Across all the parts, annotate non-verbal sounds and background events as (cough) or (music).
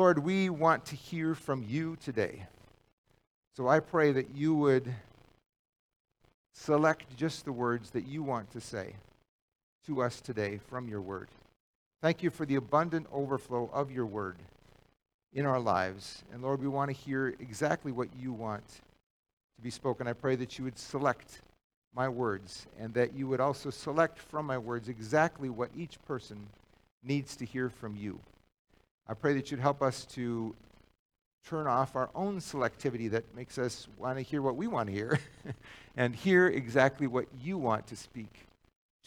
Lord, we want to hear from you today. So I pray that you would select just the words that you want to say to us today from your word. Thank you for the abundant overflow of your word in our lives. And Lord, we want to hear exactly what you want to be spoken. I pray that you would select my words and that you would also select from my words exactly what each person needs to hear from you. I pray that you'd help us to turn off our own selectivity that makes us want to hear what we want to hear (laughs) and hear exactly what you want to speak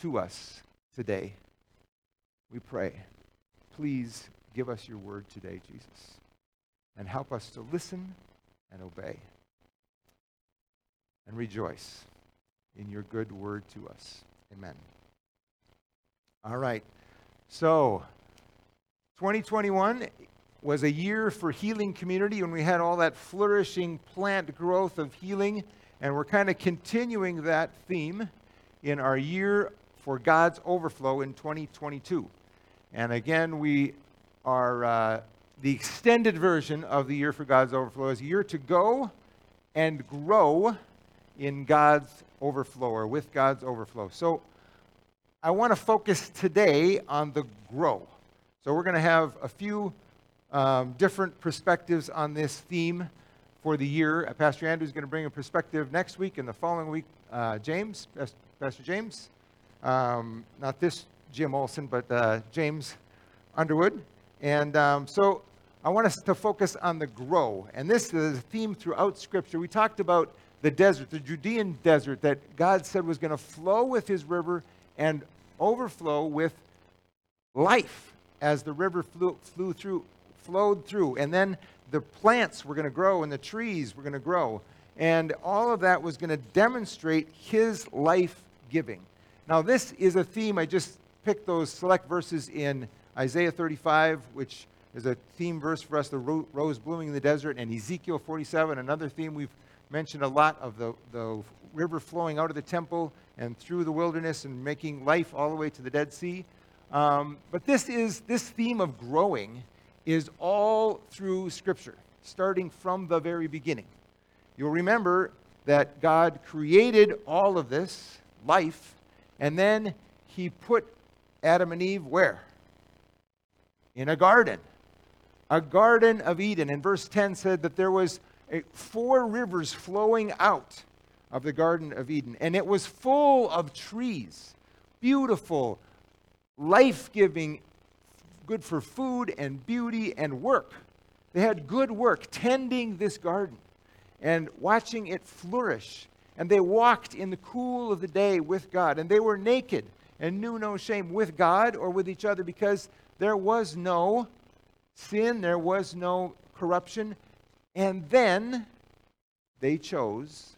to us today. We pray. Please give us your word today, Jesus, and help us to listen and obey and rejoice in your good word to us. Amen. All right. So, 2021 was a year for healing community when we had all that flourishing plant growth of healing, and we're kind of continuing that theme in our year for God's overflow in 2022. And again, we are uh, the extended version of the year for God's overflow is a year to go and grow in God's overflow or with God's overflow. So I want to focus today on the grow. So we're going to have a few um, different perspectives on this theme for the year. Uh, Pastor Andrew is going to bring a perspective next week, and the following week, uh, James, Pastor James, um, not this Jim Olson, but uh, James Underwood. And um, so I want us to focus on the grow. And this is a theme throughout Scripture. We talked about the desert, the Judean desert that God said was going to flow with his river and overflow with life as the river flew, flew through, flowed through. And then the plants were going to grow and the trees were going to grow. And all of that was going to demonstrate his life giving. Now, this is a theme. I just picked those select verses in Isaiah 35, which is a theme verse for us, the rose blooming in the desert, and Ezekiel 47, another theme we've mentioned a lot of the, the river flowing out of the temple and through the wilderness and making life all the way to the Dead Sea. Um, but this is this theme of growing is all through Scripture, starting from the very beginning. You'll remember that God created all of this life, and then He put Adam and Eve where? In a garden, a garden of Eden. And verse 10 said that there was four rivers flowing out of the Garden of Eden. And it was full of trees, beautiful, life giving, good for food and beauty and work. They had good work tending this garden and watching it flourish. And they walked in the cool of the day with God. And they were naked and knew no shame with God or with each other because there was no sin, there was no corruption, and then they chose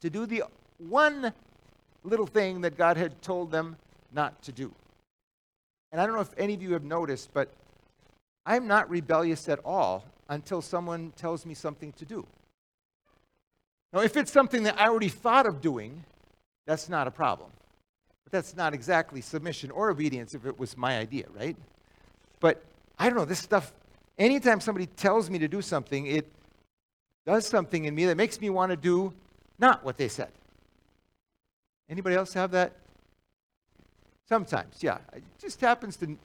to do the one little thing that God had told them not to do. And I don't know if any of you have noticed, but I'm not rebellious at all until someone tells me something to do. Now, if it's something that I already thought of doing, that's not a problem. But that's not exactly submission or obedience if it was my idea, right? But I don't know, this stuff anytime somebody tells me to do something, it does something in me that makes me want to do not what they said. Anybody else have that? Sometimes, yeah. It just happens to,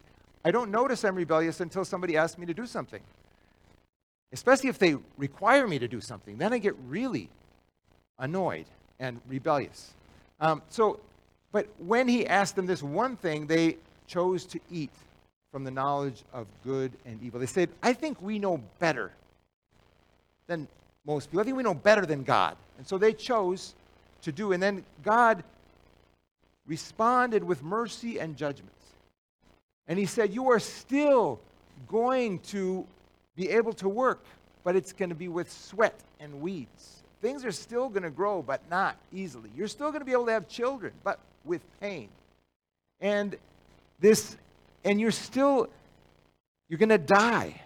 I don't notice I'm rebellious until somebody asks me to do something. Especially if they require me to do something. Then I get really annoyed and rebellious. Um, so, but when he asked them this one thing, they chose to eat from the knowledge of good and evil. They said, I think we know better than most people. I think we know better than God. And so they chose to do. And then God responded with mercy and judgment. And he said, You are still going to be able to work, but it's going to be with sweat and weeds. Things are still going to grow, but not easily. You're still going to be able to have children, but with pain. And this and you're still, you're going to die.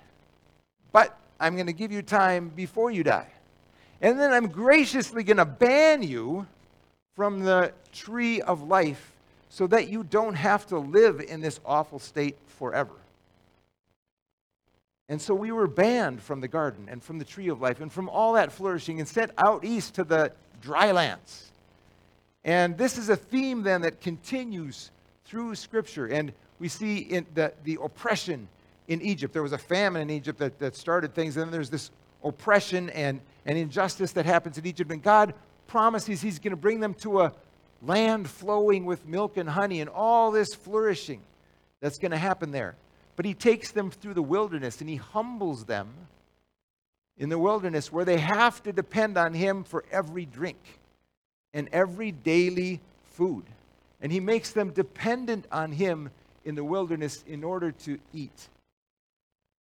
But I'm going to give you time before you die. And then I'm graciously going to ban you from the tree of life so that you don't have to live in this awful state forever. And so we were banned from the garden and from the tree of life and from all that flourishing and sent out east to the dry lands. And this is a theme then that continues through Scripture. And we see in the, the oppression in Egypt. There was a famine in Egypt that, that started things, and then there's this oppression and, and injustice that happens in Egypt. And God promises He's going to bring them to a land flowing with milk and honey and all this flourishing that's going to happen there. But He takes them through the wilderness and He humbles them in the wilderness where they have to depend on Him for every drink and every daily food. And He makes them dependent on Him in the wilderness in order to eat.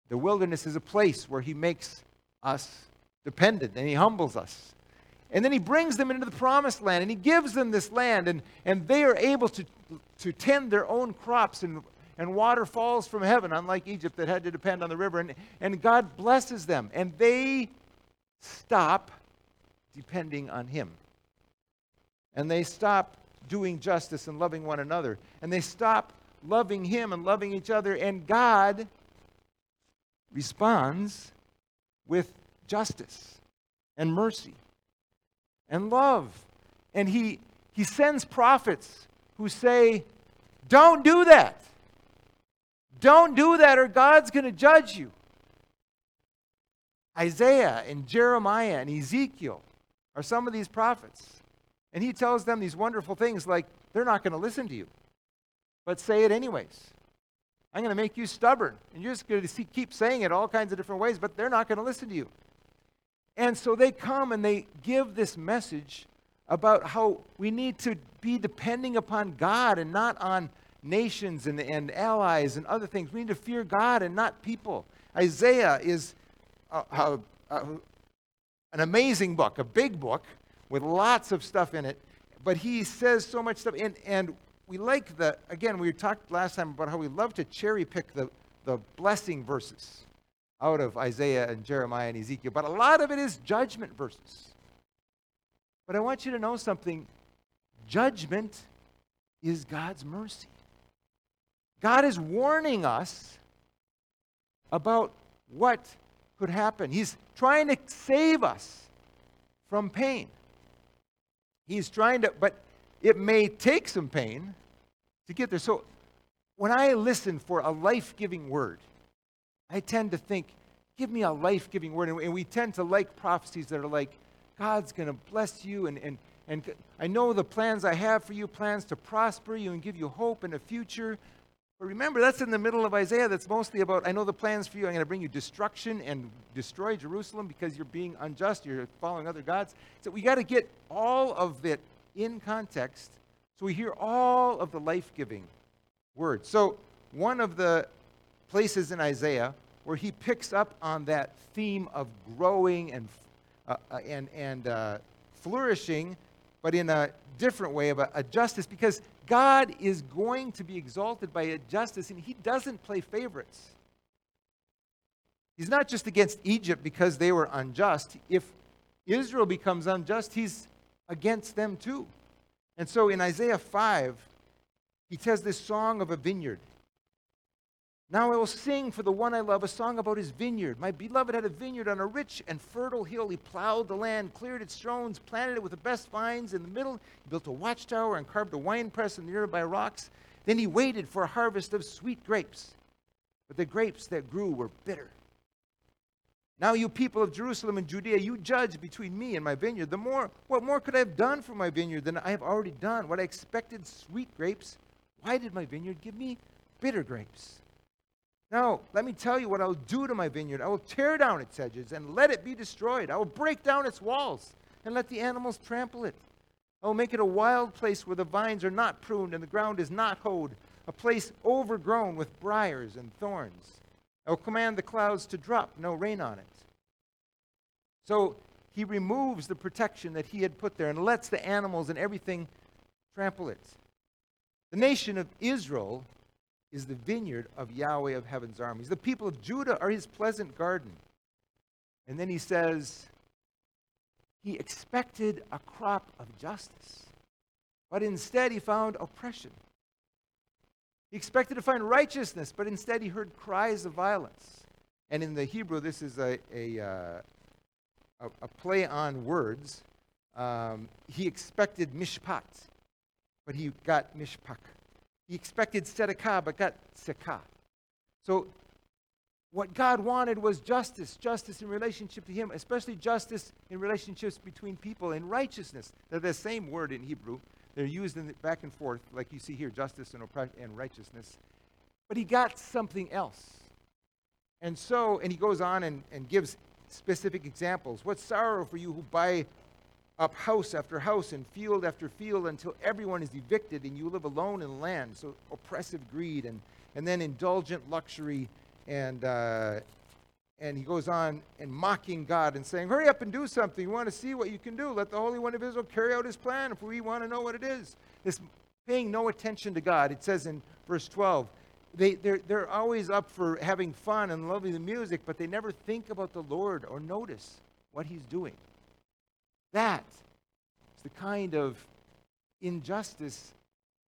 The wilderness is a place where He makes us dependent and He humbles us. And then He brings them into the promised land and He gives them this land, and, and they are able to, to tend their own crops, and, and water falls from heaven, unlike Egypt that had to depend on the river. And, and God blesses them, and they stop depending on Him. And they stop doing justice and loving one another. And they stop loving Him and loving each other. And God responds with justice and mercy and love. And he, he sends prophets who say, Don't do that. Don't do that, or God's going to judge you. Isaiah and Jeremiah and Ezekiel are some of these prophets. And he tells them these wonderful things like, They're not going to listen to you, but say it anyways. I'm going to make you stubborn. And you're just going to keep saying it all kinds of different ways, but they're not going to listen to you. And so they come and they give this message about how we need to be depending upon God and not on nations and, and allies and other things. We need to fear God and not people. Isaiah is a, a, a, an amazing book, a big book with lots of stuff in it, but he says so much stuff. And, and we like the, again, we talked last time about how we love to cherry pick the, the blessing verses out of Isaiah and Jeremiah and Ezekiel, but a lot of it is judgment verses. But I want you to know something judgment is God's mercy. God is warning us about what could happen. He's trying to save us from pain. He's trying to, but it may take some pain to get there. So when I listen for a life giving word, I tend to think, give me a life giving word. And we tend to like prophecies that are like, God's going to bless you. And, and, and I know the plans I have for you plans to prosper you and give you hope and a future. But remember, that's in the middle of Isaiah. That's mostly about, I know the plans for you. I'm going to bring you destruction and destroy Jerusalem because you're being unjust. You're following other gods. So we got to get all of it in context so we hear all of the life giving words. So, one of the places in Isaiah where he picks up on that theme of growing and, uh, uh, and, and uh, flourishing, but in a different way of a, a justice, because God is going to be exalted by a justice, and he doesn't play favorites. He's not just against Egypt because they were unjust. If Israel becomes unjust, he's against them too. And so in Isaiah 5, he tells this song of a vineyard. Now I will sing for the one I love a song about his vineyard. My beloved had a vineyard on a rich and fertile hill. He plowed the land, cleared its stones, planted it with the best vines in the middle. He built a watchtower and carved a winepress in the nearby rocks. Then he waited for a harvest of sweet grapes. But the grapes that grew were bitter. Now, you people of Jerusalem and Judea, you judge between me and my vineyard. The more, what more could I have done for my vineyard than I have already done? What I expected sweet grapes, why did my vineyard give me bitter grapes? Now, let me tell you what I'll do to my vineyard. I will tear down its edges and let it be destroyed. I will break down its walls and let the animals trample it. I will make it a wild place where the vines are not pruned and the ground is not hoed, a place overgrown with briars and thorns. I will command the clouds to drop no rain on it. So he removes the protection that he had put there and lets the animals and everything trample it. The nation of Israel is the vineyard of Yahweh of heaven's armies. The people of Judah are his pleasant garden. And then he says, he expected a crop of justice, but instead he found oppression. He expected to find righteousness, but instead he heard cries of violence. And in the Hebrew, this is a, a, uh, a, a play on words. Um, he expected mishpat, but he got mishpak. He expected tzedakah, but got sekah. So what God wanted was justice, justice in relationship to Him, especially justice in relationships between people, and righteousness. They're the same word in Hebrew. They're used in the, back and forth, like you see here, justice and, and righteousness. But He got something else. And so, and He goes on and, and gives specific examples. What sorrow for you who buy up house after house and field after field until everyone is evicted and you live alone in land. So oppressive greed and, and then indulgent luxury and uh, and he goes on and mocking God and saying, Hurry up and do something. You want to see what you can do. Let the Holy One of Israel carry out his plan if we want to know what it is. This paying no attention to God. It says in verse 12, they, they're, they're always up for having fun and loving the music, but they never think about the Lord or notice what he's doing. That is the kind of injustice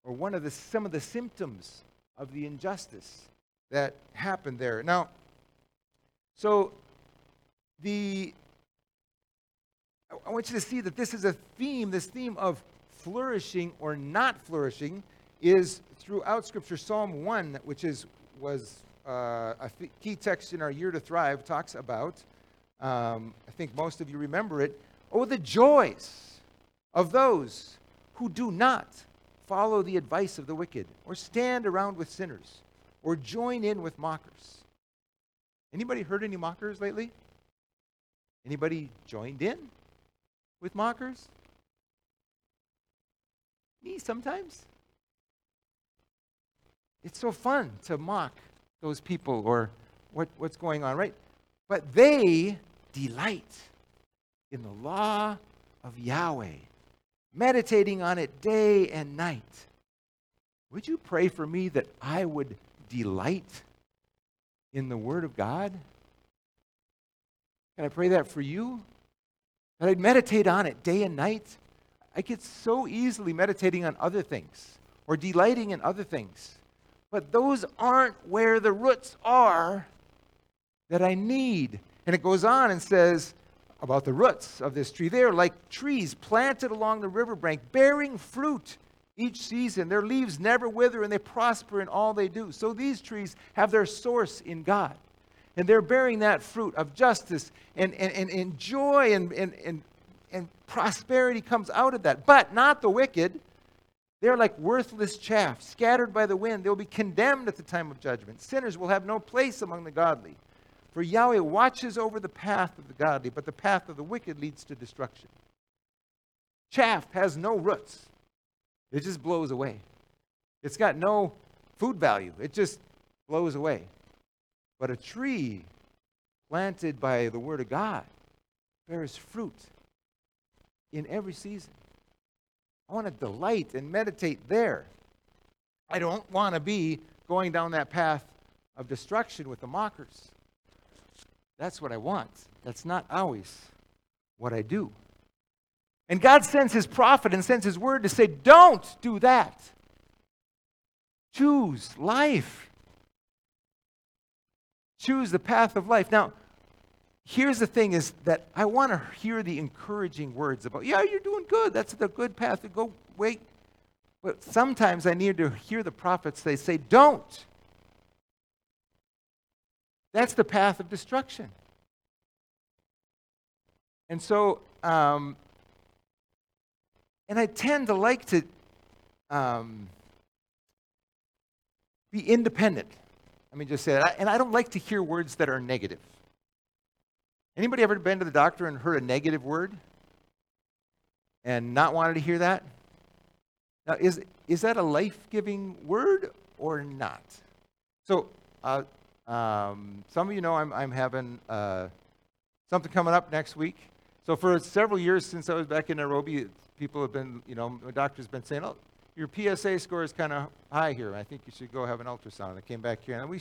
or one of the some of the symptoms of the injustice that happened there. Now, so the I want you to see that this is a theme, this theme of flourishing or not flourishing is throughout scripture Psalm 1, which is was uh, a key text in our year to thrive talks about um, I think most of you remember it. Oh, the joys of those who do not follow the advice of the wicked, or stand around with sinners, or join in with mockers. Anybody heard any mockers lately? Anybody joined in with mockers? Me sometimes. It's so fun to mock those people or what, what's going on, right? But they delight in the law of Yahweh, meditating on it day and night. Would you pray for me that I would delight in the Word of God? Can I pray that for you? That I'd meditate on it day and night? I get so easily meditating on other things or delighting in other things. But those aren't where the roots are that I need. And it goes on and says about the roots of this tree. They are like trees planted along the riverbank, bearing fruit each season. Their leaves never wither and they prosper in all they do. So these trees have their source in God. And they're bearing that fruit of justice and, and, and, and joy and, and, and, and prosperity comes out of that. But not the wicked. They're like worthless chaff, scattered by the wind. They'll be condemned at the time of judgment. Sinners will have no place among the godly. For Yahweh watches over the path of the godly, but the path of the wicked leads to destruction. Chaff has no roots, it just blows away. It's got no food value, it just blows away. But a tree planted by the Word of God bears fruit in every season. I want to delight and meditate there. I don't want to be going down that path of destruction with the mockers. That's what I want. That's not always what I do. And God sends his prophet and sends his word to say, don't do that. Choose life. Choose the path of life. Now, here's the thing is that I want to hear the encouraging words about, yeah, you're doing good. That's the good path to go. Wait. But sometimes I need to hear the prophets they say, don't. That's the path of destruction. And so, um, and I tend to like to um, be independent. Let me just say that. And I don't like to hear words that are negative. Anybody ever been to the doctor and heard a negative word and not wanted to hear that? Now, is, is that a life giving word or not? So, uh, um, some of you know I'm, I'm having uh, something coming up next week. So, for several years since I was back in Nairobi, people have been, you know, my doctor's been saying, oh, your PSA score is kind of high here. I think you should go have an ultrasound. I came back here, and we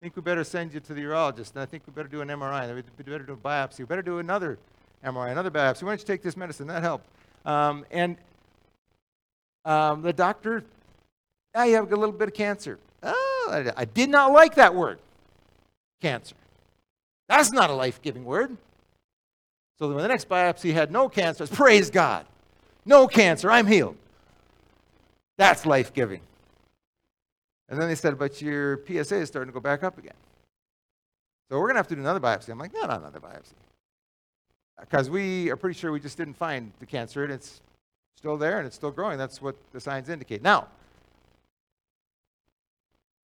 think we better send you to the urologist. And I think we better do an MRI. And We better do a biopsy. We better do another MRI, another biopsy. Why don't you take this medicine? That helped. Um, and um, the doctor, you have a little bit of cancer. Oh, I, I did not like that word, cancer. That's not a life giving word. So when the next biopsy had no cancer, praise God. No cancer, I'm healed. That's life giving. And then they said, but your PSA is starting to go back up again. So we're going to have to do another biopsy. I'm like, no, not another biopsy. Uh, because we are pretty sure we just didn't find the cancer and it's still there and it's still growing. That's what the signs indicate. Now,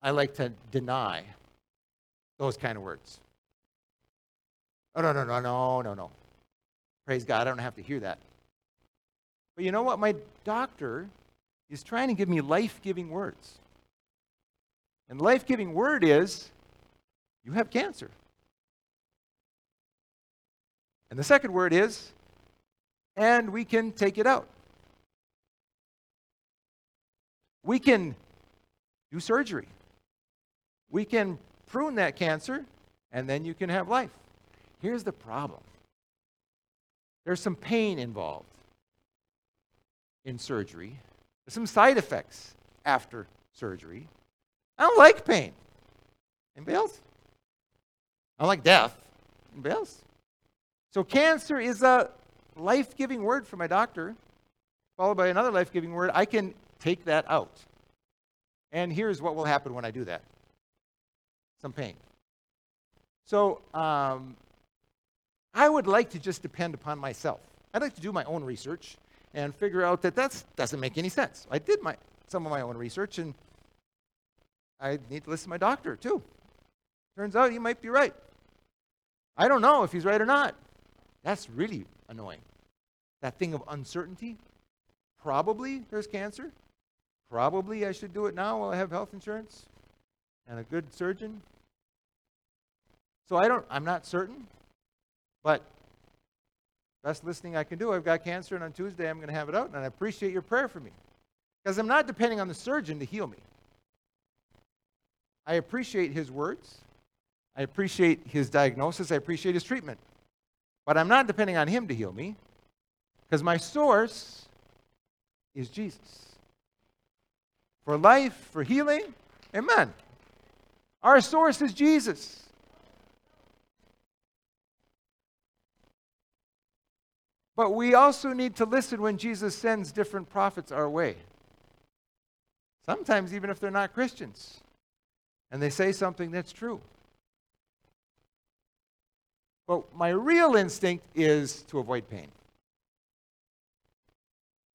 I like to deny those kind of words. Oh, no, no, no, no, no, no. Praise God, I don't have to hear that. But you know what? My doctor is trying to give me life giving words. And the life giving word is you have cancer. And the second word is, and we can take it out. We can do surgery. We can prune that cancer, and then you can have life. Here's the problem there's some pain involved in surgery, there's some side effects after surgery. I don't like pain. Anybody else? I don't like death. Anybody else? So, cancer is a life giving word for my doctor, followed by another life giving word. I can take that out. And here's what will happen when I do that some pain. So, um, I would like to just depend upon myself. I'd like to do my own research and figure out that that doesn't make any sense. I did my, some of my own research, and I need to listen to my doctor too. Turns out he might be right. I don't know if he's right or not. That's really annoying. That thing of uncertainty. Probably there's cancer. Probably I should do it now while I have health insurance and a good surgeon. So I don't I'm not certain. But best listening I can do. I've got cancer, and on Tuesday I'm going to have it out, and I appreciate your prayer for me. Because I'm not depending on the surgeon to heal me. I appreciate his words. I appreciate his diagnosis. I appreciate his treatment. But I'm not depending on him to heal me because my source is Jesus. For life, for healing, amen. Our source is Jesus. But we also need to listen when Jesus sends different prophets our way. Sometimes, even if they're not Christians, and they say something that's true. But my real instinct is to avoid pain.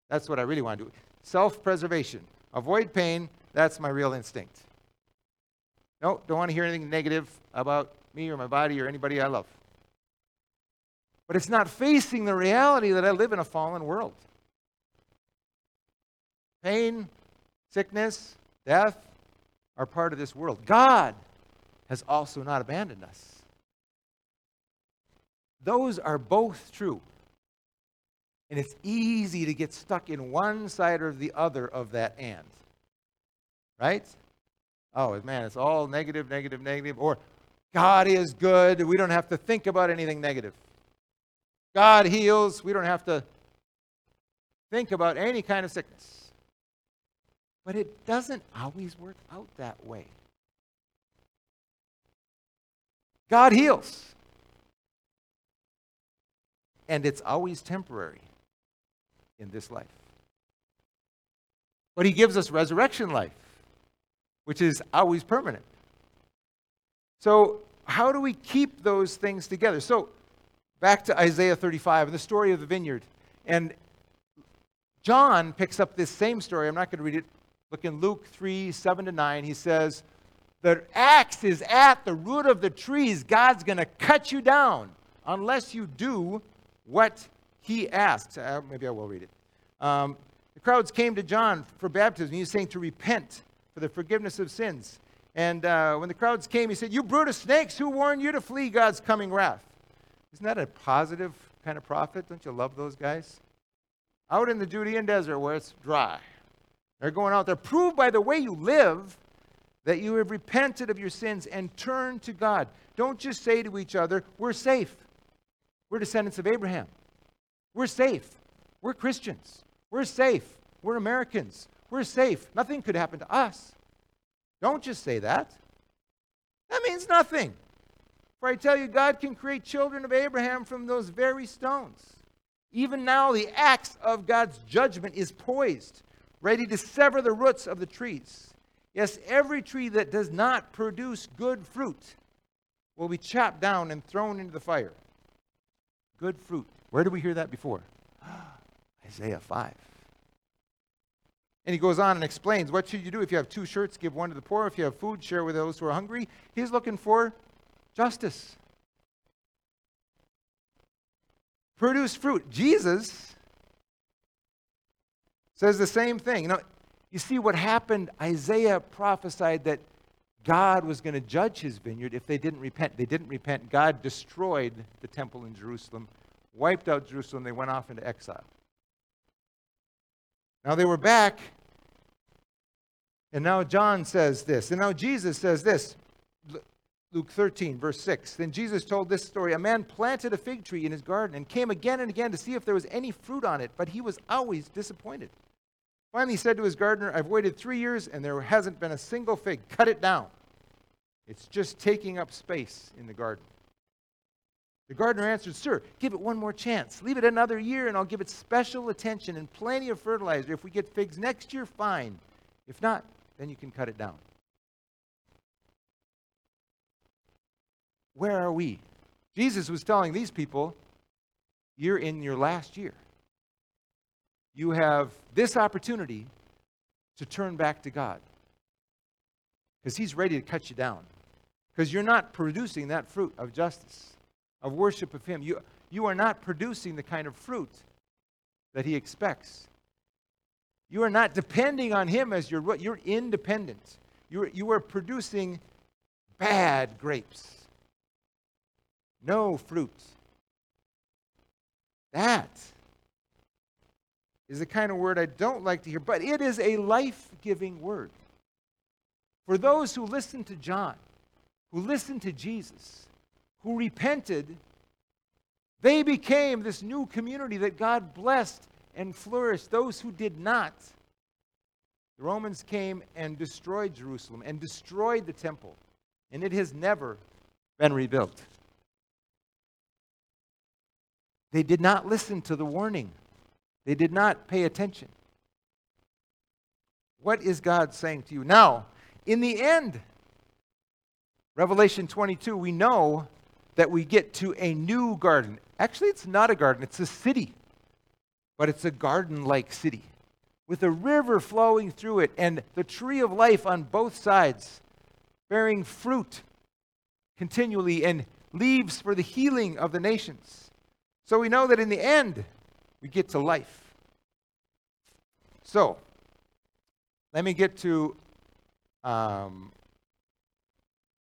That's what I really want to do. Self preservation. Avoid pain. That's my real instinct. No, don't want to hear anything negative about me or my body or anybody I love. But it's not facing the reality that I live in a fallen world. Pain, sickness, death are part of this world. God has also not abandoned us. Those are both true. And it's easy to get stuck in one side or the other of that and. Right? Oh, man, it's all negative, negative, negative. Or God is good. We don't have to think about anything negative. God heals. We don't have to think about any kind of sickness. But it doesn't always work out that way. God heals. And it's always temporary in this life. But he gives us resurrection life, which is always permanent. So, how do we keep those things together? So, back to Isaiah 35 and the story of the vineyard. And John picks up this same story. I'm not going to read it. Look in Luke 3 7 to 9. He says, The axe is at the root of the trees. God's going to cut you down unless you do what he asks. Uh, maybe I will read it. Um, the crowds came to John for baptism. He was saying to repent for the forgiveness of sins. And uh, when the crowds came, he said, You brood of snakes, who warned you to flee God's coming wrath? Isn't that a positive kind of prophet? Don't you love those guys? Out in the Judean desert where it's dry. They're going out there. Prove by the way you live that you have repented of your sins and turned to God. Don't just say to each other, We're safe. We're descendants of Abraham. We're safe. We're Christians. We're safe. We're Americans. We're safe. Nothing could happen to us. Don't just say that. That means nothing. For I tell you, God can create children of Abraham from those very stones. Even now, the axe of God's judgment is poised, ready to sever the roots of the trees. Yes, every tree that does not produce good fruit will be chopped down and thrown into the fire. Good fruit. Where did we hear that before? (gasps) Isaiah 5. And he goes on and explains what should you do if you have two shirts, give one to the poor. If you have food, share with those who are hungry. He's looking for justice. Produce fruit. Jesus says the same thing. You know, you see what happened? Isaiah prophesied that God was going to judge his vineyard if they didn't repent. They didn't repent. God destroyed the temple in Jerusalem, wiped out Jerusalem. They went off into exile. Now they were back, and now John says this, and now Jesus says this. Luke 13, verse 6. Then Jesus told this story A man planted a fig tree in his garden and came again and again to see if there was any fruit on it, but he was always disappointed. Finally, he said to his gardener, I've waited three years and there hasn't been a single fig. Cut it down. It's just taking up space in the garden. The gardener answered, Sir, give it one more chance. Leave it another year and I'll give it special attention and plenty of fertilizer. If we get figs next year, fine. If not, then you can cut it down. Where are we? Jesus was telling these people, You're in your last year. You have this opportunity to turn back to God because He's ready to cut you down because you're not producing that fruit of justice, of worship of Him. You, you are not producing the kind of fruit that He expects. You are not depending on Him as your you're independent. You're, you are producing bad grapes no fruit. That is the kind of word I don't like to hear, but it is a life giving word. For those who listened to John, who listened to Jesus, who repented, they became this new community that God blessed and flourished. Those who did not, the Romans came and destroyed Jerusalem and destroyed the temple, and it has never been rebuilt. They did not listen to the warning, they did not pay attention. What is God saying to you? Now, in the end, Revelation 22, we know that we get to a new garden. Actually, it's not a garden, it's a city. But it's a garden like city with a river flowing through it and the tree of life on both sides, bearing fruit continually and leaves for the healing of the nations. So we know that in the end, we get to life. So, let me get to um,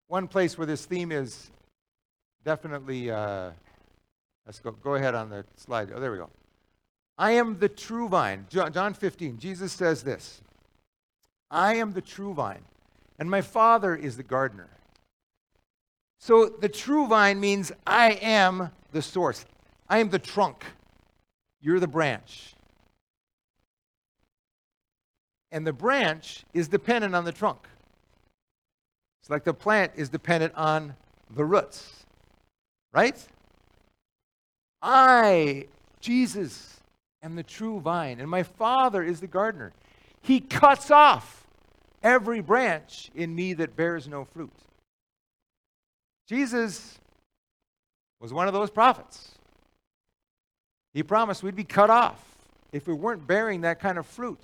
one place where this theme is definitely. Uh, let's go. Go ahead on the slide. Oh, there we go. I am the true vine. John 15. Jesus says this. I am the true vine, and my Father is the gardener. So the true vine means I am the source. I am the trunk, you're the branch. And the branch is dependent on the trunk. It's like the plant is dependent on the roots, right? I, Jesus, am the true vine, and my Father is the gardener. He cuts off every branch in me that bears no fruit. Jesus was one of those prophets. He promised we'd be cut off if we weren't bearing that kind of fruit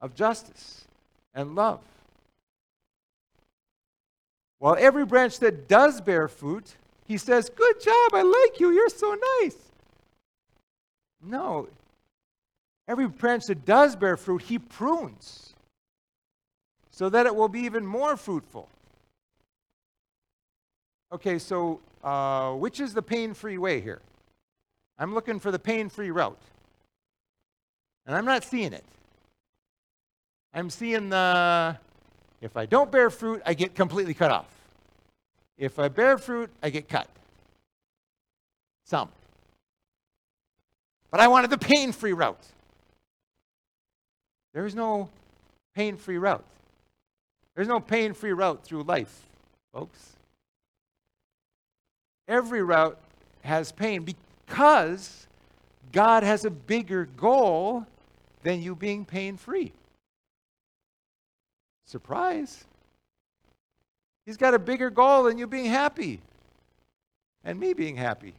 of justice and love. While every branch that does bear fruit, he says, Good job, I like you, you're so nice. No. Every branch that does bear fruit, he prunes so that it will be even more fruitful. Okay, so uh, which is the pain free way here? I'm looking for the pain free route. And I'm not seeing it. I'm seeing the if I don't bear fruit, I get completely cut off. If I bear fruit, I get cut. Some. But I wanted the pain free route. There's no pain free route. There's no pain free route through life, folks. Every route has pain because God has a bigger goal than you being pain free. Surprise. He's got a bigger goal than you being happy and me being happy.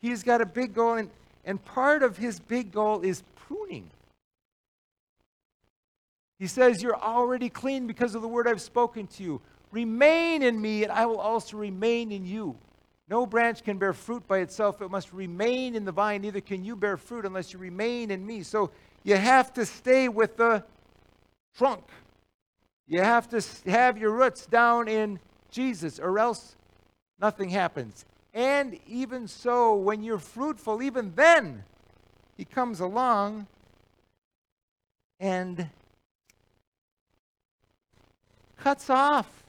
He's got a big goal, and, and part of his big goal is pruning. He says, You're already clean because of the word I've spoken to you. Remain in me, and I will also remain in you. No branch can bear fruit by itself, it must remain in the vine. Neither can you bear fruit unless you remain in me. So you have to stay with the trunk. You have to have your roots down in Jesus, or else nothing happens. And even so, when you're fruitful, even then, He comes along and cuts off.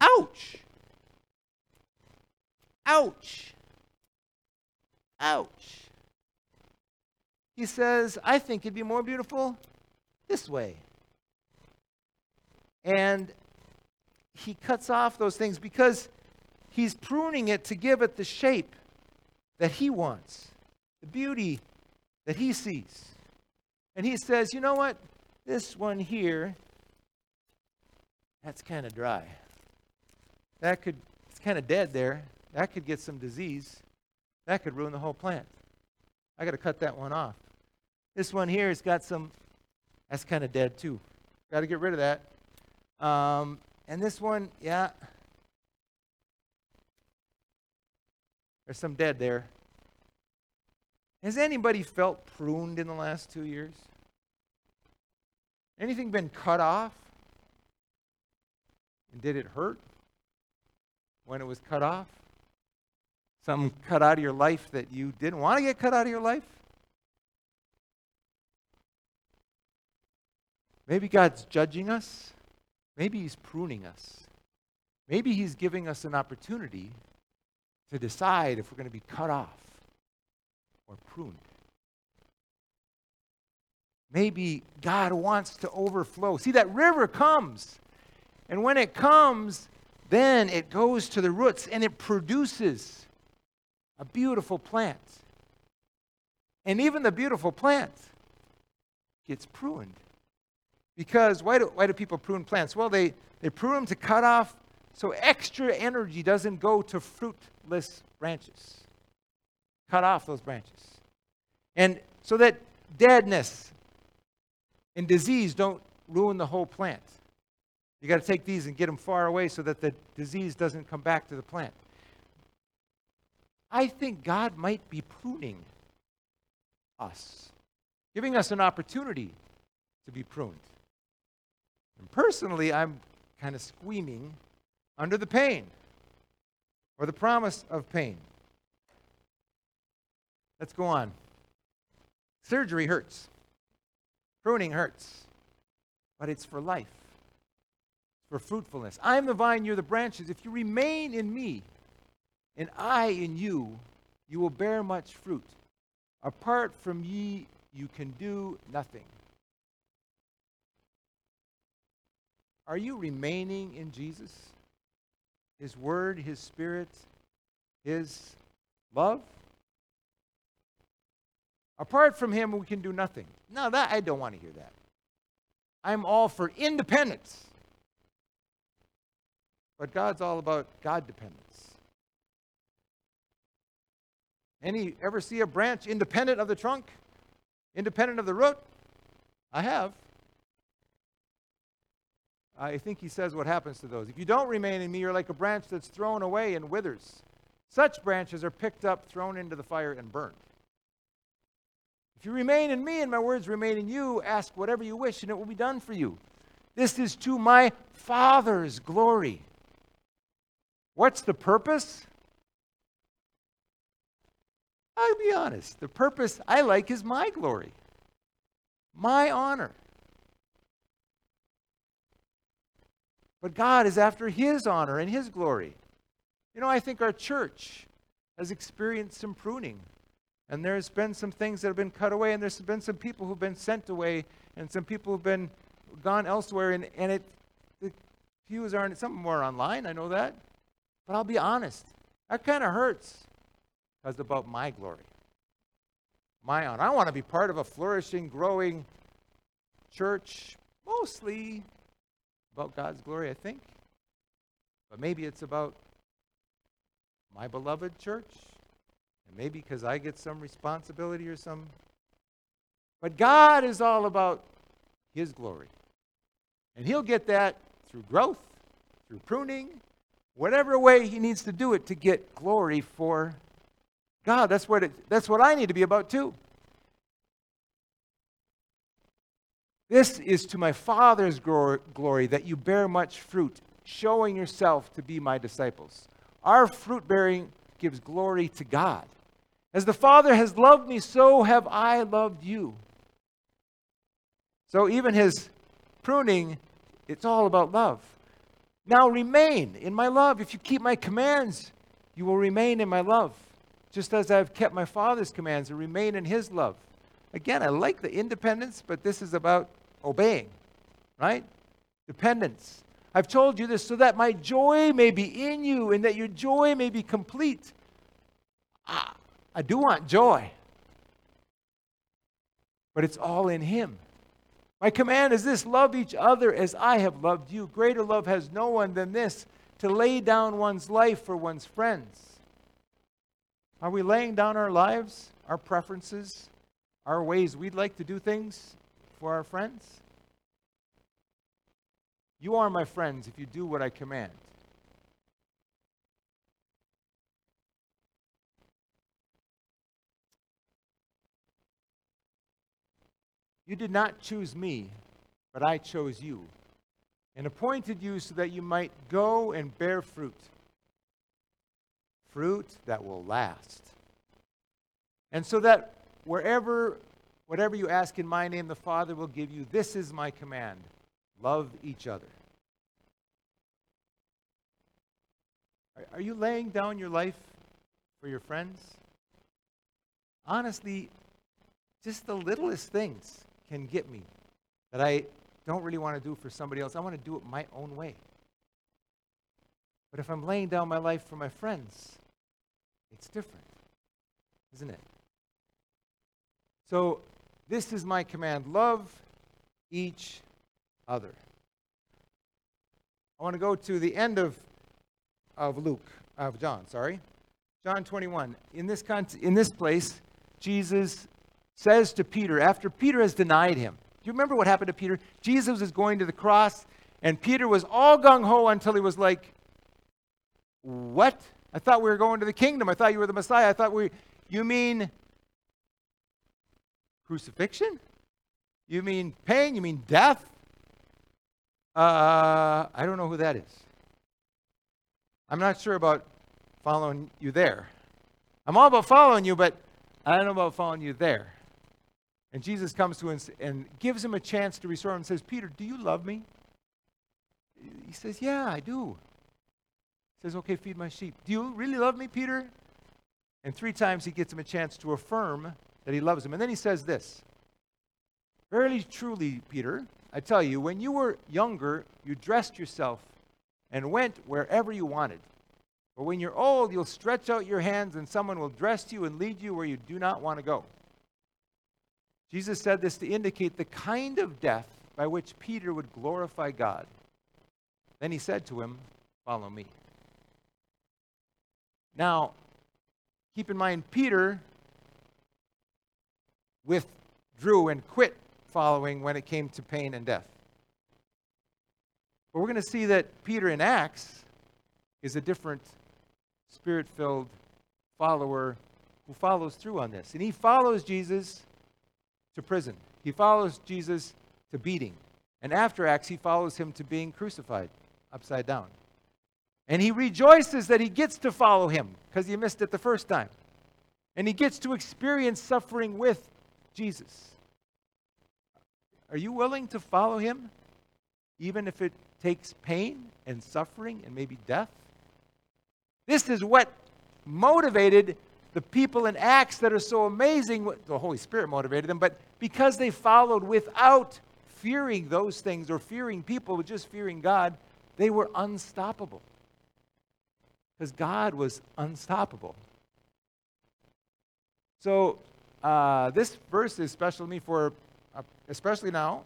Ouch! Ouch! Ouch! He says, I think it'd be more beautiful this way. And he cuts off those things because he's pruning it to give it the shape that he wants, the beauty that he sees. And he says, you know what? This one here, that's kind of dry. That could, it's kind of dead there. That could get some disease. That could ruin the whole plant. I got to cut that one off. This one here has got some, that's kind of dead too. Got to get rid of that. Um, and this one, yeah, there's some dead there. Has anybody felt pruned in the last two years? Anything been cut off? And did it hurt when it was cut off? Something cut out of your life that you didn't want to get cut out of your life? Maybe God's judging us. Maybe He's pruning us. Maybe He's giving us an opportunity to decide if we're going to be cut off or pruned. Maybe God wants to overflow. See, that river comes. And when it comes, then it goes to the roots and it produces a beautiful plant. And even the beautiful plant gets pruned. Because why do, why do people prune plants? Well, they, they prune them to cut off so extra energy doesn't go to fruitless branches. Cut off those branches. And so that deadness and disease don't ruin the whole plant. You got to take these and get them far away so that the disease doesn't come back to the plant. I think God might be pruning us, giving us an opportunity to be pruned. And personally, I'm kind of squeaming under the pain or the promise of pain. Let's go on. Surgery hurts, pruning hurts, but it's for life, for fruitfulness. I am the vine, you're the branches. If you remain in me, and I in you, you will bear much fruit. Apart from ye, you can do nothing. Are you remaining in Jesus? His Word, His Spirit, His love? Apart from Him, we can do nothing. No, that I don't want to hear that. I'm all for independence. But God's all about God dependence. Any ever see a branch independent of the trunk? Independent of the root? I have. I think he says what happens to those. If you don't remain in me, you're like a branch that's thrown away and withers. Such branches are picked up, thrown into the fire, and burned. If you remain in me and my words remain in you, ask whatever you wish, and it will be done for you. This is to my Father's glory. What's the purpose? I'll be honest. The purpose I like is my glory, my honor. But God is after His honor and His glory. You know, I think our church has experienced some pruning. And there's been some things that have been cut away, and there's been some people who've been sent away, and some people who've been gone elsewhere. And, and it, the pews aren't, some more online, I know that. But I'll be honest, that kind of hurts because about my glory, my own. I want to be part of a flourishing, growing church, mostly about God's glory, I think. But maybe it's about my beloved church, and maybe because I get some responsibility or some. But God is all about His glory. And He'll get that through growth, through pruning, whatever way He needs to do it to get glory for God. That's what, it, that's what I need to be about too. This is to my Father's glory that you bear much fruit, showing yourself to be my disciples. Our fruit bearing gives glory to God. As the Father has loved me, so have I loved you. So even his pruning, it's all about love. Now remain in my love. If you keep my commands, you will remain in my love, just as I have kept my Father's commands and remain in his love. Again, I like the independence, but this is about obeying, right? Dependence. I've told you this so that my joy may be in you and that your joy may be complete. I, I do want joy, but it's all in Him. My command is this love each other as I have loved you. Greater love has no one than this to lay down one's life for one's friends. Are we laying down our lives, our preferences, our ways we'd like to do things for our friends? You are my friends if you do what I command. You did not choose me, but I chose you and appointed you so that you might go and bear fruit. Fruit that will last. And so that wherever, whatever you ask in my name, the Father will give you. This is my command Love each other. Are you laying down your life for your friends? Honestly, just the littlest things can get me that I don't really want to do for somebody else. I want to do it my own way. But if I'm laying down my life for my friends, it's different, isn't it? So, this is my command love each other. I want to go to the end of, of Luke, of John, sorry. John 21. In this, con- in this place, Jesus says to Peter, after Peter has denied him, do you remember what happened to Peter? Jesus is going to the cross, and Peter was all gung ho until he was like, What? I thought we were going to the kingdom. I thought you were the Messiah. I thought we. You mean crucifixion? You mean pain? You mean death? Uh, I don't know who that is. I'm not sure about following you there. I'm all about following you, but I don't know about following you there. And Jesus comes to him and gives him a chance to restore him and says, Peter, do you love me? He says, Yeah, I do. Says, Okay, feed my sheep. Do you really love me, Peter? And three times he gets him a chance to affirm that he loves him. And then he says this Verily, truly, Peter, I tell you, when you were younger, you dressed yourself and went wherever you wanted. But when you're old, you'll stretch out your hands and someone will dress you and lead you where you do not want to go. Jesus said this to indicate the kind of death by which Peter would glorify God. Then he said to him, Follow me. Now, keep in mind, Peter withdrew and quit following when it came to pain and death. But we're going to see that Peter in Acts is a different spirit filled follower who follows through on this. And he follows Jesus to prison, he follows Jesus to beating. And after Acts, he follows him to being crucified upside down. And he rejoices that he gets to follow him because he missed it the first time. And he gets to experience suffering with Jesus. Are you willing to follow him, even if it takes pain and suffering and maybe death? This is what motivated the people in Acts that are so amazing. The Holy Spirit motivated them, but because they followed without fearing those things or fearing people, but just fearing God, they were unstoppable. Because God was unstoppable. So uh, this verse is special to me for, uh, especially now,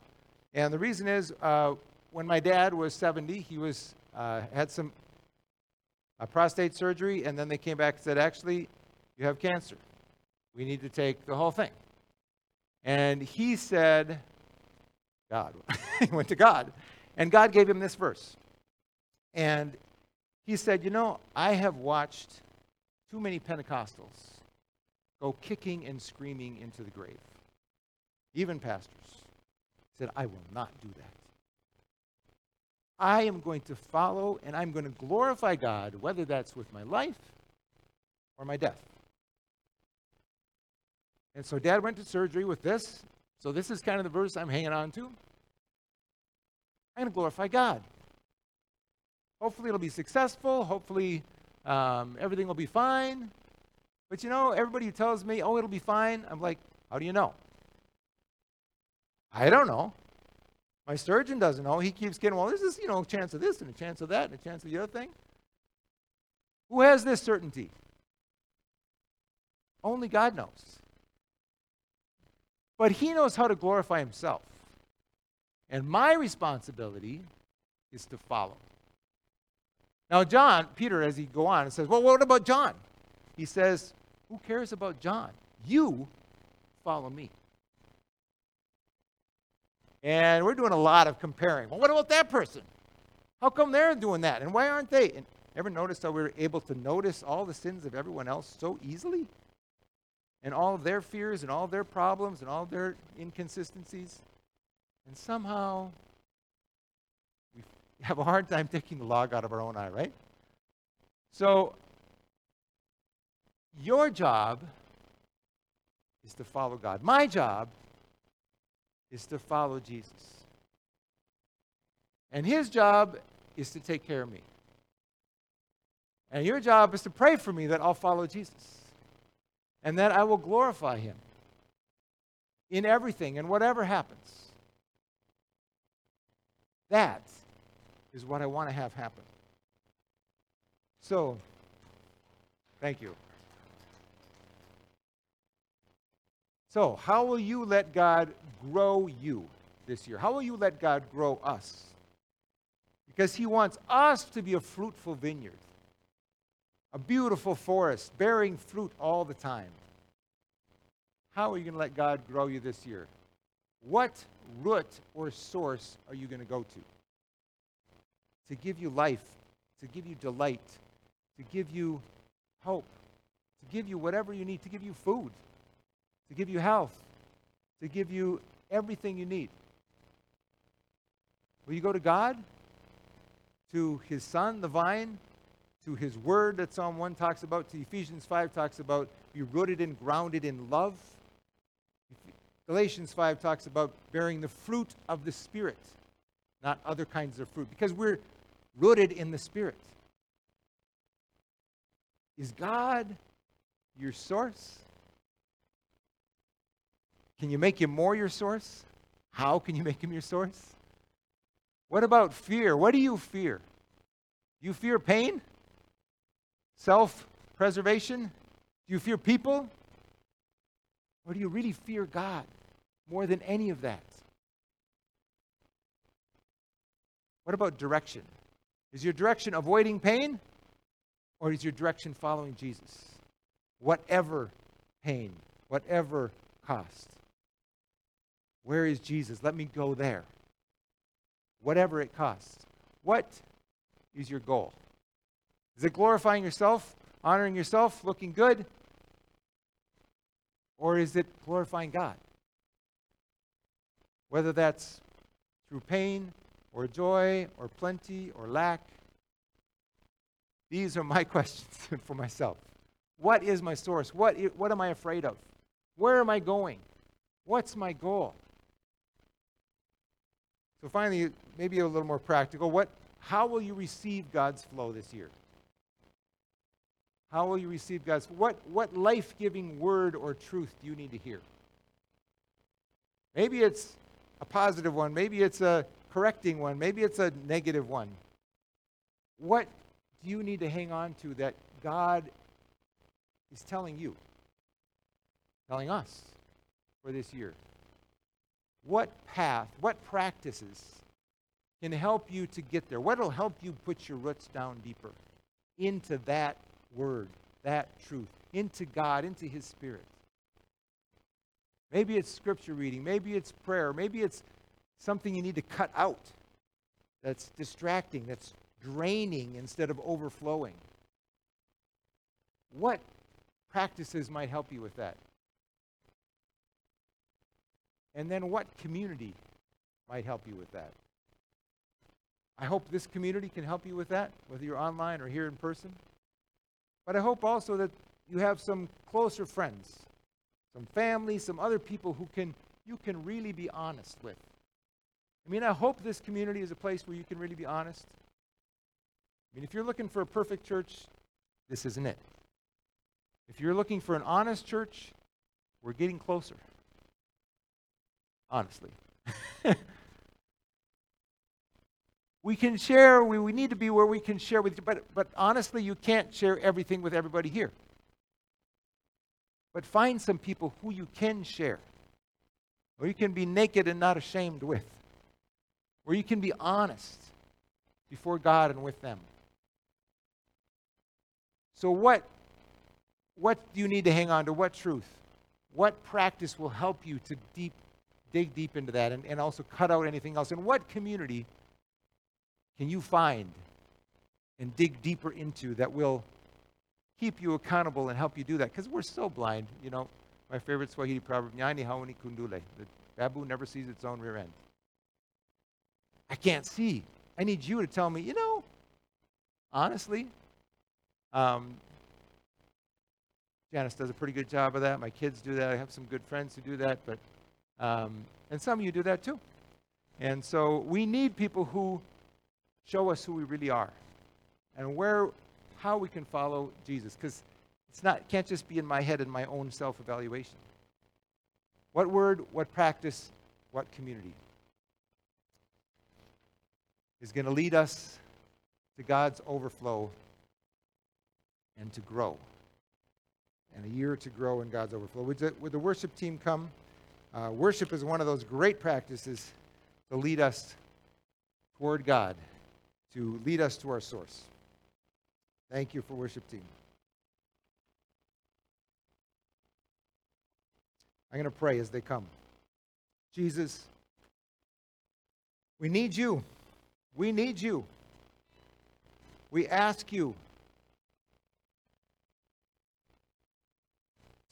and the reason is uh, when my dad was 70, he was uh, had some uh, prostate surgery, and then they came back and said, actually, you have cancer. We need to take the whole thing. And he said, God. (laughs) he went to God. And God gave him this verse. And he said, You know, I have watched too many Pentecostals go kicking and screaming into the grave. Even pastors said, I will not do that. I am going to follow and I'm going to glorify God, whether that's with my life or my death. And so dad went to surgery with this. So this is kind of the verse I'm hanging on to. I'm going to glorify God. Hopefully it'll be successful. Hopefully um, everything will be fine. But you know, everybody tells me, oh, it'll be fine, I'm like, how do you know? I don't know. My surgeon doesn't know. He keeps getting, well, there's this, you know, chance of this and a chance of that and a chance of the other thing. Who has this certainty? Only God knows. But he knows how to glorify himself. And my responsibility is to follow. Now, John, Peter, as he go on, says, Well, what about John? He says, Who cares about John? You follow me. And we're doing a lot of comparing. Well, what about that person? How come they're doing that? And why aren't they? And ever notice how we're able to notice all the sins of everyone else so easily? And all of their fears and all their problems and all their inconsistencies? And somehow we (laughs) have a hard time taking the log out of our own eye, right? So, your job is to follow God. My job is to follow Jesus. And his job is to take care of me. And your job is to pray for me that I'll follow Jesus and that I will glorify him in everything and whatever happens. That is what I want to have happen. So, thank you. So, how will you let God grow you this year? How will you let God grow us? Because He wants us to be a fruitful vineyard, a beautiful forest bearing fruit all the time. How are you going to let God grow you this year? What root or source are you going to go to? To give you life, to give you delight, to give you hope, to give you whatever you need, to give you food, to give you health, to give you everything you need. Will you go to God? To his son, the vine? To his word that Psalm 1 talks about? To Ephesians 5 talks about be rooted and grounded in love? Galatians 5 talks about bearing the fruit of the Spirit, not other kinds of fruit, because we're rooted in the Spirit. Is God your source? Can you make him more your source? How can you make him your source? What about fear? What do you fear? Do you fear pain? Self preservation? Do you fear people? Or do you really fear God more than any of that? What about direction? Is your direction avoiding pain? Or is your direction following Jesus? Whatever pain, whatever cost. Where is Jesus? Let me go there. Whatever it costs. What is your goal? Is it glorifying yourself, honoring yourself, looking good? Or is it glorifying God? Whether that's through pain or joy or plenty or lack, these are my (laughs) questions for myself. What is my source? What, what am I afraid of? Where am I going? What's my goal? So finally, maybe a little more practical. What, how will you receive God's flow this year? How will you receive God's what what life-giving word or truth do you need to hear? Maybe it's a positive one, maybe it's a correcting one, maybe it's a negative one. What do you need to hang on to that God is telling you, telling us for this year? What path, what practices can help you to get there? What will help you put your roots down deeper into that word, that truth, into God, into His Spirit? Maybe it's scripture reading, maybe it's prayer, maybe it's something you need to cut out that's distracting, that's draining instead of overflowing. What practices might help you with that? And then what community might help you with that? I hope this community can help you with that, whether you're online or here in person. But I hope also that you have some closer friends, some family, some other people who can you can really be honest with. I mean, I hope this community is a place where you can really be honest. I mean, if you're looking for a perfect church, this isn't it. If you're looking for an honest church, we're getting closer. Honestly. (laughs) we can share, we, we need to be where we can share with you, but, but honestly, you can't share everything with everybody here. But find some people who you can share, or you can be naked and not ashamed with, where you can be honest before God and with them. So, what, what do you need to hang on to? What truth? What practice will help you to deep, dig deep into that and, and also cut out anything else? And what community can you find and dig deeper into that will keep you accountable and help you do that? Because we're so blind. You know, my favorite Swahili proverb, Nyani haoni kundule. The baboon never sees its own rear end. I can't see. I need you to tell me, you know, honestly, um, Janice does a pretty good job of that. My kids do that. I have some good friends who do that, but um, and some of you do that too. And so we need people who show us who we really are and where, how we can follow Jesus, because it's not can't just be in my head and my own self-evaluation. What word? What practice? What community is going to lead us to God's overflow and to grow. And a year to grow in God's overflow. Would the, would the worship team come? Uh, worship is one of those great practices to lead us toward God, to lead us to our source. Thank you for worship team. I'm going to pray as they come. Jesus, we need you. We need you. We ask you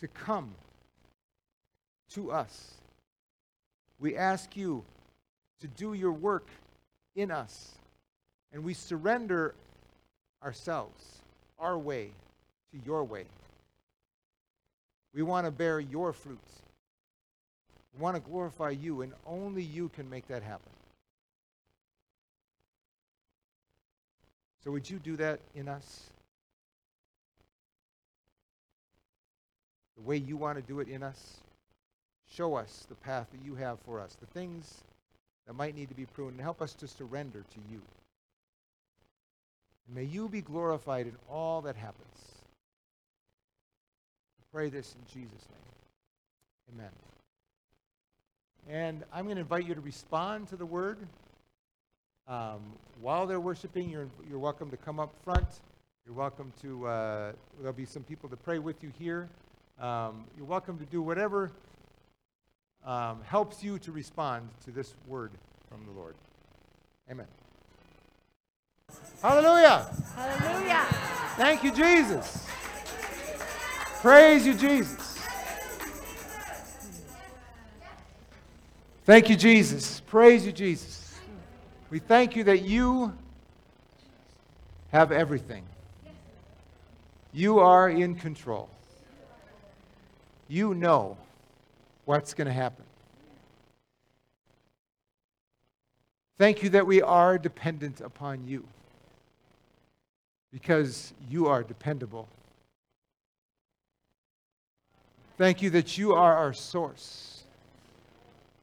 to come to us. We ask you to do your work in us. And we surrender ourselves, our way, to your way. We want to bear your fruits. We want to glorify you, and only you can make that happen. So, would you do that in us? the way you want to do it in us. Show us the path that you have for us, the things that might need to be pruned, and help us to surrender to you. And may you be glorified in all that happens. I pray this in Jesus' name. Amen. And I'm going to invite you to respond to the word. Um, while they're worshiping, you're, you're welcome to come up front. You're welcome to, uh, there'll be some people to pray with you here. Um, you're welcome to do whatever um, helps you to respond to this word from the Lord. Amen. Hallelujah. Hallelujah. Thank you, Jesus. Praise you, Jesus. Thank you, Jesus. Praise you, Jesus. We thank you that you have everything. You are in control you know what's going to happen. Thank you that we are dependent upon you because you are dependable. Thank you that you are our source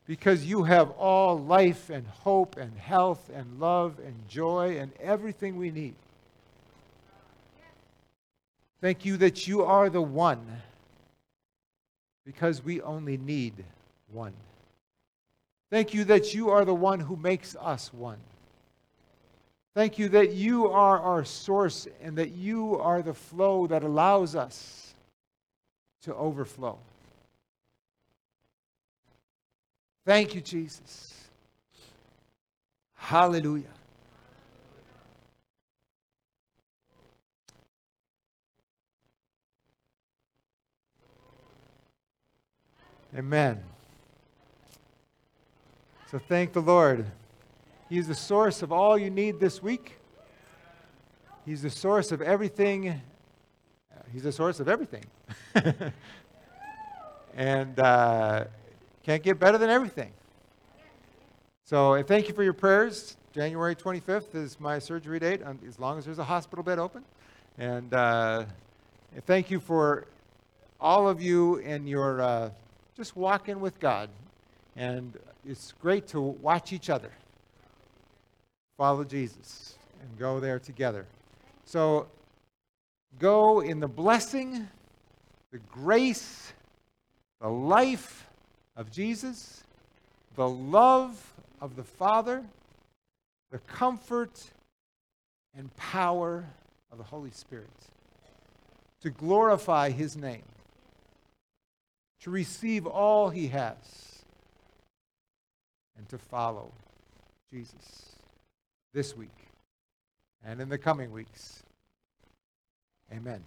because you have all life and hope and health and love and joy and everything we need. Thank you that you are the one because we only need one. Thank you that you are the one who makes us one. Thank you that you are our source and that you are the flow that allows us to overflow. Thank you, Jesus. Hallelujah. Amen. So thank the Lord. He's the source of all you need this week. He's the source of everything. He's the source of everything. (laughs) and uh, can't get better than everything. So uh, thank you for your prayers. January 25th is my surgery date, um, as long as there's a hospital bed open. And uh, thank you for all of you and your uh, just walking with God. And it's great to watch each other follow Jesus and go there together. So go in the blessing, the grace, the life of Jesus, the love of the Father, the comfort and power of the Holy Spirit to glorify his name, to receive all he has, and to follow Jesus this week and in the coming weeks. Amen.